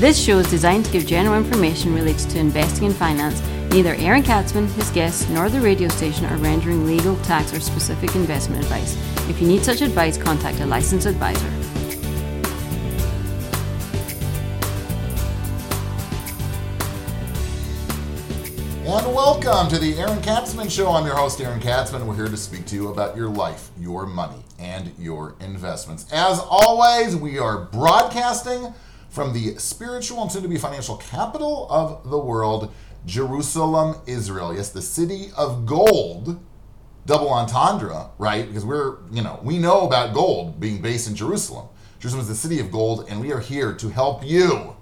This show is designed to give general information related to investing and finance. Neither Aaron Katzman, his guests, nor the radio station are rendering legal, tax, or specific investment advice. If you need such advice, contact a licensed advisor. And welcome to the Aaron Katzman Show. I'm your host, Aaron Katzman. We're here to speak to you about your life, your money, and your investments. As always, we are broadcasting from the spiritual and soon to be financial capital of the world, Jerusalem, Israel. Yes, the city of gold, double entendre, right? Because we're, you know, we know about gold being based in Jerusalem. Jerusalem is the city of gold, and we are here to help you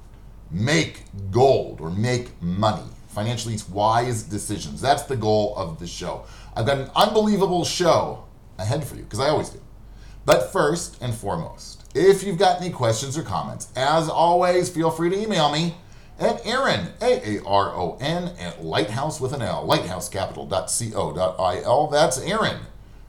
make gold or make money. Financially wise decisions. That's the goal of the show. I've got an unbelievable show ahead for you, because I always do. But first and foremost, if you've got any questions or comments, as always, feel free to email me at Aaron, A-A-R-O-N, at lighthouse with an L, lighthousecapital.co.il. That's Aaron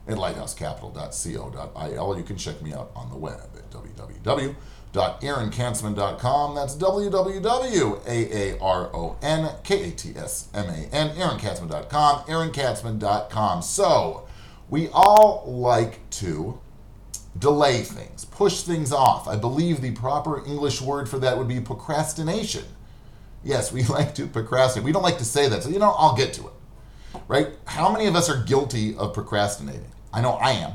at lighthousecapital.co.il. You can check me out on the web at www.aaronkatzman.com. That's www.aaronkatzman, aaronkatzman.com, aaronkatzman.com. So, we all like to delay things, push things off. I believe the proper English word for that would be procrastination. Yes, we like to procrastinate. We don't like to say that. So, you know, I'll get to it. Right? How many of us are guilty of procrastinating? I know I am.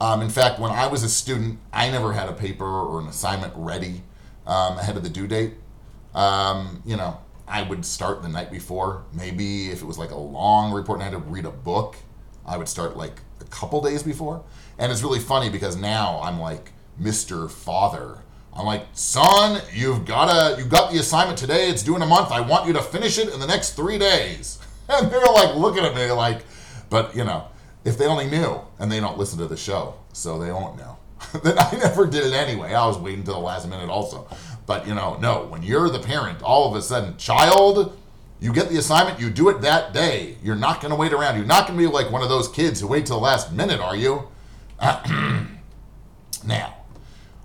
Um, in fact, when I was a student, I never had a paper or an assignment ready um, ahead of the due date. Um, you know, I would start the night before. Maybe if it was like a long report and I had to read a book, I would start like a couple days before. And it's really funny because now I'm like Mr. Father. I'm like, son, you've gotta you got the assignment today, it's due in a month. I want you to finish it in the next three days. And they're like looking at me like, but you know, if they only knew and they don't listen to the show, so they won't know. that I never did it anyway. I was waiting till the last minute also. But you know, no, when you're the parent, all of a sudden, child, you get the assignment, you do it that day. You're not going to wait around. You're not going to be like one of those kids who wait till the last minute, are you? now,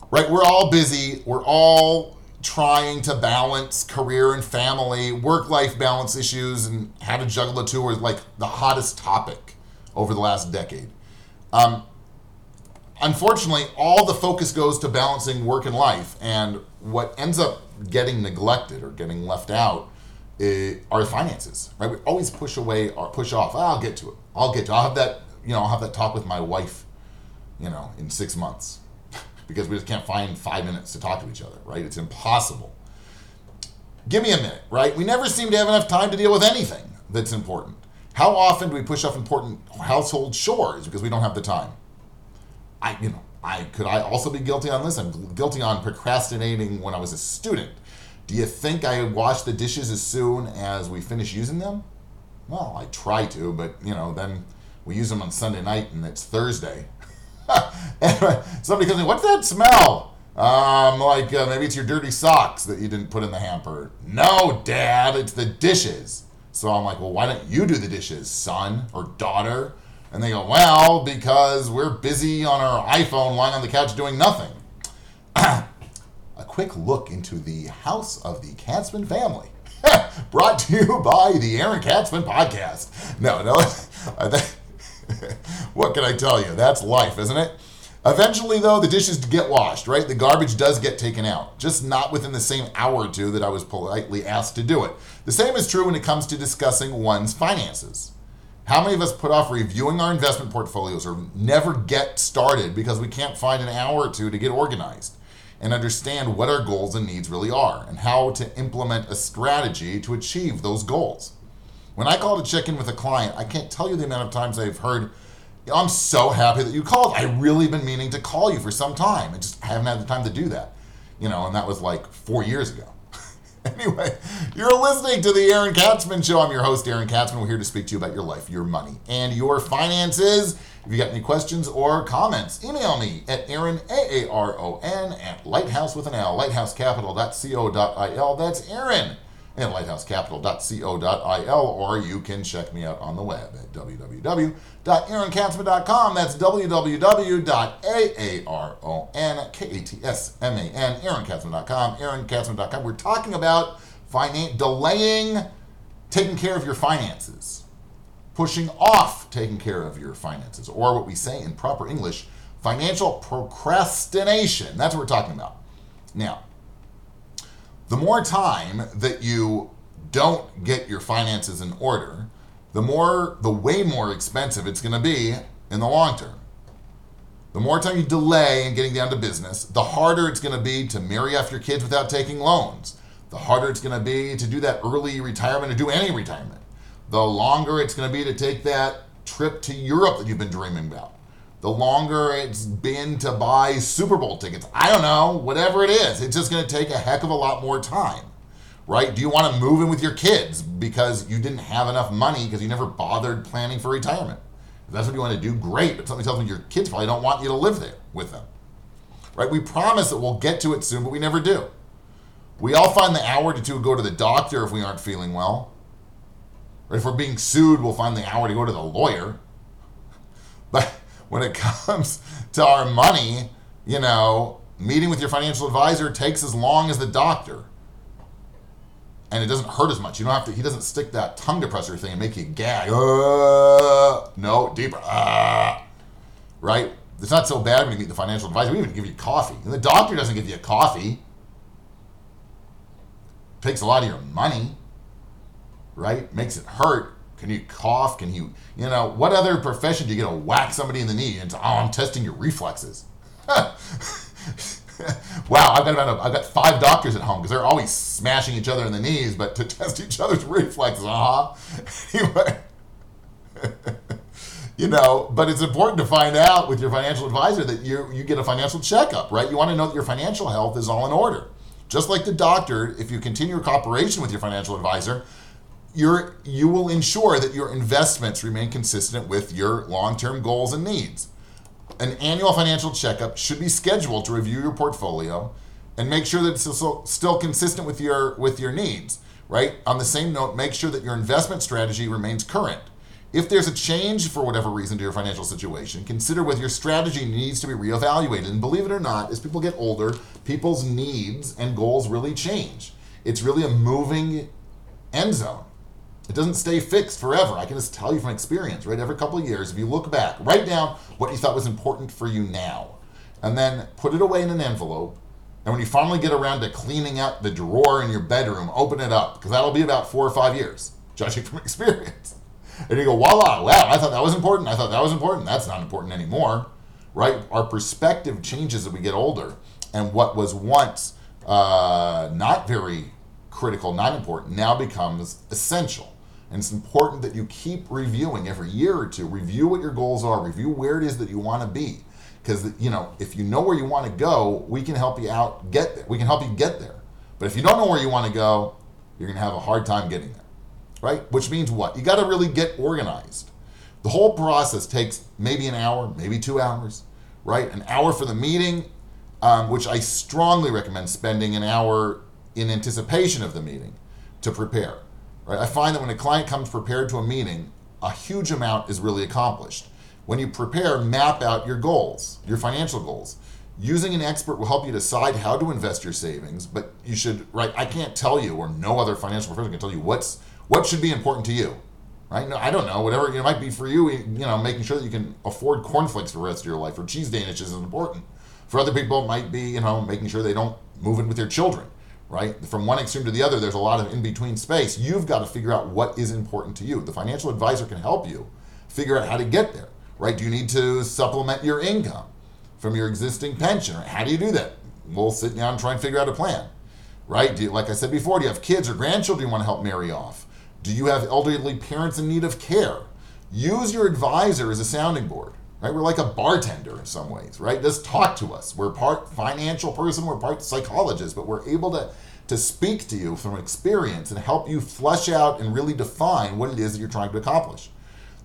right, we're all busy. We're all trying to balance career and family, work life balance issues, and how to juggle the two is like the hottest topic over the last decade. Um, unfortunately, all the focus goes to balancing work and life, and what ends up getting neglected or getting left out is, are finances. Right? We always push away or push off. Ah, I'll get to it. I'll get to. It. I'll have that. You know, I'll have that talk with my wife you know, in six months because we just can't find five minutes to talk to each other, right? It's impossible. Give me a minute, right? We never seem to have enough time to deal with anything that's important. How often do we push off important household chores because we don't have the time? I, you know, I could I also be guilty on this? I'm guilty on procrastinating when I was a student. Do you think I wash the dishes as soon as we finish using them? Well, I try to, but you know, then we use them on Sunday night and it's Thursday anyway, somebody comes in, what's that smell? Um, like uh, maybe it's your dirty socks that you didn't put in the hamper. No, Dad, it's the dishes. So I'm like, well, why don't you do the dishes, son or daughter? And they go, well, because we're busy on our iPhone lying on the couch doing nothing. A quick look into the house of the Katzman family. Brought to you by the Aaron Katzman podcast. No, no. what can I tell you? That's life, isn't it? Eventually, though, the dishes get washed, right? The garbage does get taken out, just not within the same hour or two that I was politely asked to do it. The same is true when it comes to discussing one's finances. How many of us put off reviewing our investment portfolios or never get started because we can't find an hour or two to get organized and understand what our goals and needs really are and how to implement a strategy to achieve those goals? When I call to check in with a client, I can't tell you the amount of times I've heard, oh, I'm so happy that you called. I've really been meaning to call you for some time. I just haven't had the time to do that. You know, and that was like four years ago. anyway, you're listening to the Aaron Katzman Show. I'm your host, Aaron Katzman. We're here to speak to you about your life, your money, and your finances. If you got any questions or comments, email me at Aaron, A-A-R-O-N, at lighthouse with an L, lighthousecapital.co.il. That's Aaron and lighthousecapital.co.il, or you can check me out on the web at www.aaronkatzman.com. That's www.aaronkatzman, aaronkatzman.com, aaronkatzman.com. We're talking about finan- delaying taking care of your finances, pushing off taking care of your finances, or what we say in proper English, financial procrastination. That's what we're talking about. Now, the more time that you don't get your finances in order, the more, the way more expensive it's going to be in the long term. The more time you delay in getting down to business, the harder it's going to be to marry off your kids without taking loans. The harder it's going to be to do that early retirement or do any retirement. The longer it's going to be to take that trip to Europe that you've been dreaming about the longer it's been to buy Super Bowl tickets. I don't know, whatever it is. It's just going to take a heck of a lot more time, right? Do you want to move in with your kids because you didn't have enough money because you never bothered planning for retirement? If that's what you want to do, great. But something tells me your kids probably don't want you to live there with them, right? We promise that we'll get to it soon, but we never do. We all find the hour to go to the doctor if we aren't feeling well. If we're being sued, we'll find the hour to go to the lawyer. But when it comes to our money, you know, meeting with your financial advisor takes as long as the doctor. And it doesn't hurt as much. You don't have to, he doesn't stick that tongue depressor thing and make you gag. Uh, no, deeper. Uh, right? It's not so bad when you meet the financial advisor. We even give you coffee. And the doctor doesn't give you coffee. Takes a lot of your money, right? Makes it hurt. Can you cough? Can you, you know, what other profession do you get to whack somebody in the knee and oh, I'm testing your reflexes? wow, I've got about a, I've got five doctors at home because they're always smashing each other in the knees, but to test each other's reflexes, uh huh. Anyway, you know, but it's important to find out with your financial advisor that you you get a financial checkup, right? You want to know that your financial health is all in order. Just like the doctor, if you continue your cooperation with your financial advisor, you're, you will ensure that your investments remain consistent with your long term goals and needs. An annual financial checkup should be scheduled to review your portfolio and make sure that it's still, still consistent with your, with your needs, right? On the same note, make sure that your investment strategy remains current. If there's a change for whatever reason to your financial situation, consider whether your strategy needs to be reevaluated. And believe it or not, as people get older, people's needs and goals really change. It's really a moving end zone. It doesn't stay fixed forever. I can just tell you from experience, right? Every couple of years, if you look back, write down what you thought was important for you now, and then put it away in an envelope. And when you finally get around to cleaning out the drawer in your bedroom, open it up, because that'll be about four or five years, judging from experience. And you go, voila, wow, I thought that was important. I thought that was important. That's not important anymore, right? Our perspective changes as we get older. And what was once uh, not very critical, not important, now becomes essential. And it's important that you keep reviewing every year or two. Review what your goals are. Review where it is that you want to be. Because you know, if you know where you want to go, we can help you out get there. We can help you get there. But if you don't know where you want to go, you're to have a hard time getting there. Right? Which means what? You got to really get organized. The whole process takes maybe an hour, maybe two hours, right? An hour for the meeting, um, which I strongly recommend spending an hour in anticipation of the meeting to prepare. Right? I find that when a client comes prepared to a meeting, a huge amount is really accomplished. When you prepare, map out your goals, your financial goals. Using an expert will help you decide how to invest your savings, but you should, right? I can't tell you, or no other financial professional can tell you what's what should be important to you, right? No, I don't know. Whatever it might be for you, you know, making sure that you can afford cornflakes for the rest of your life, or cheese danishes is important. For other people, it might be, you know, making sure they don't move in with their children right? From one extreme to the other, there's a lot of in between space. You've got to figure out what is important to you. The financial advisor can help you figure out how to get there, right? Do you need to supplement your income from your existing pension? How do you do that? We'll sit down and try and figure out a plan, right? You, like I said before, do you have kids or grandchildren you want to help marry off? Do you have elderly parents in need of care? Use your advisor as a sounding board Right? We're like a bartender in some ways, right? Just talk to us. We're part financial person, we're part psychologist, but we're able to to speak to you from experience and help you flesh out and really define what it is that you're trying to accomplish.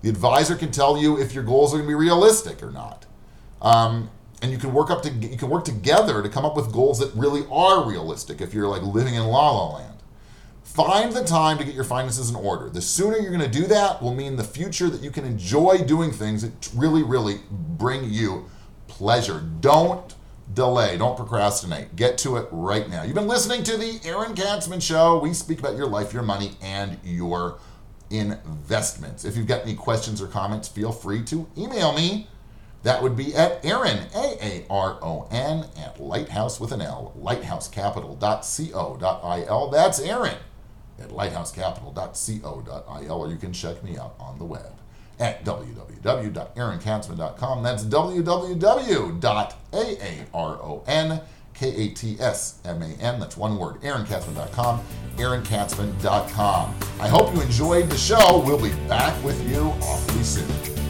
The advisor can tell you if your goals are going to be realistic or not, um, and you can work up to you can work together to come up with goals that really are realistic. If you're like living in la la land, Find the time to get your finances in order. The sooner you're going to do that will mean the future that you can enjoy doing things that really, really bring you pleasure. Don't delay, don't procrastinate. Get to it right now. You've been listening to the Aaron Katzman Show. We speak about your life, your money, and your investments. If you've got any questions or comments, feel free to email me. That would be at Aaron, A A R O N, at Lighthouse with an L, lighthousecapital.co.il. That's Aaron at lighthousecapital.co.il, or you can check me out on the web at www.aaronkatzman.com. That's www.aaronkatzman, that's one word, aaronkatzman.com, aaronkatzman.com. I hope you enjoyed the show. We'll be back with you awfully soon.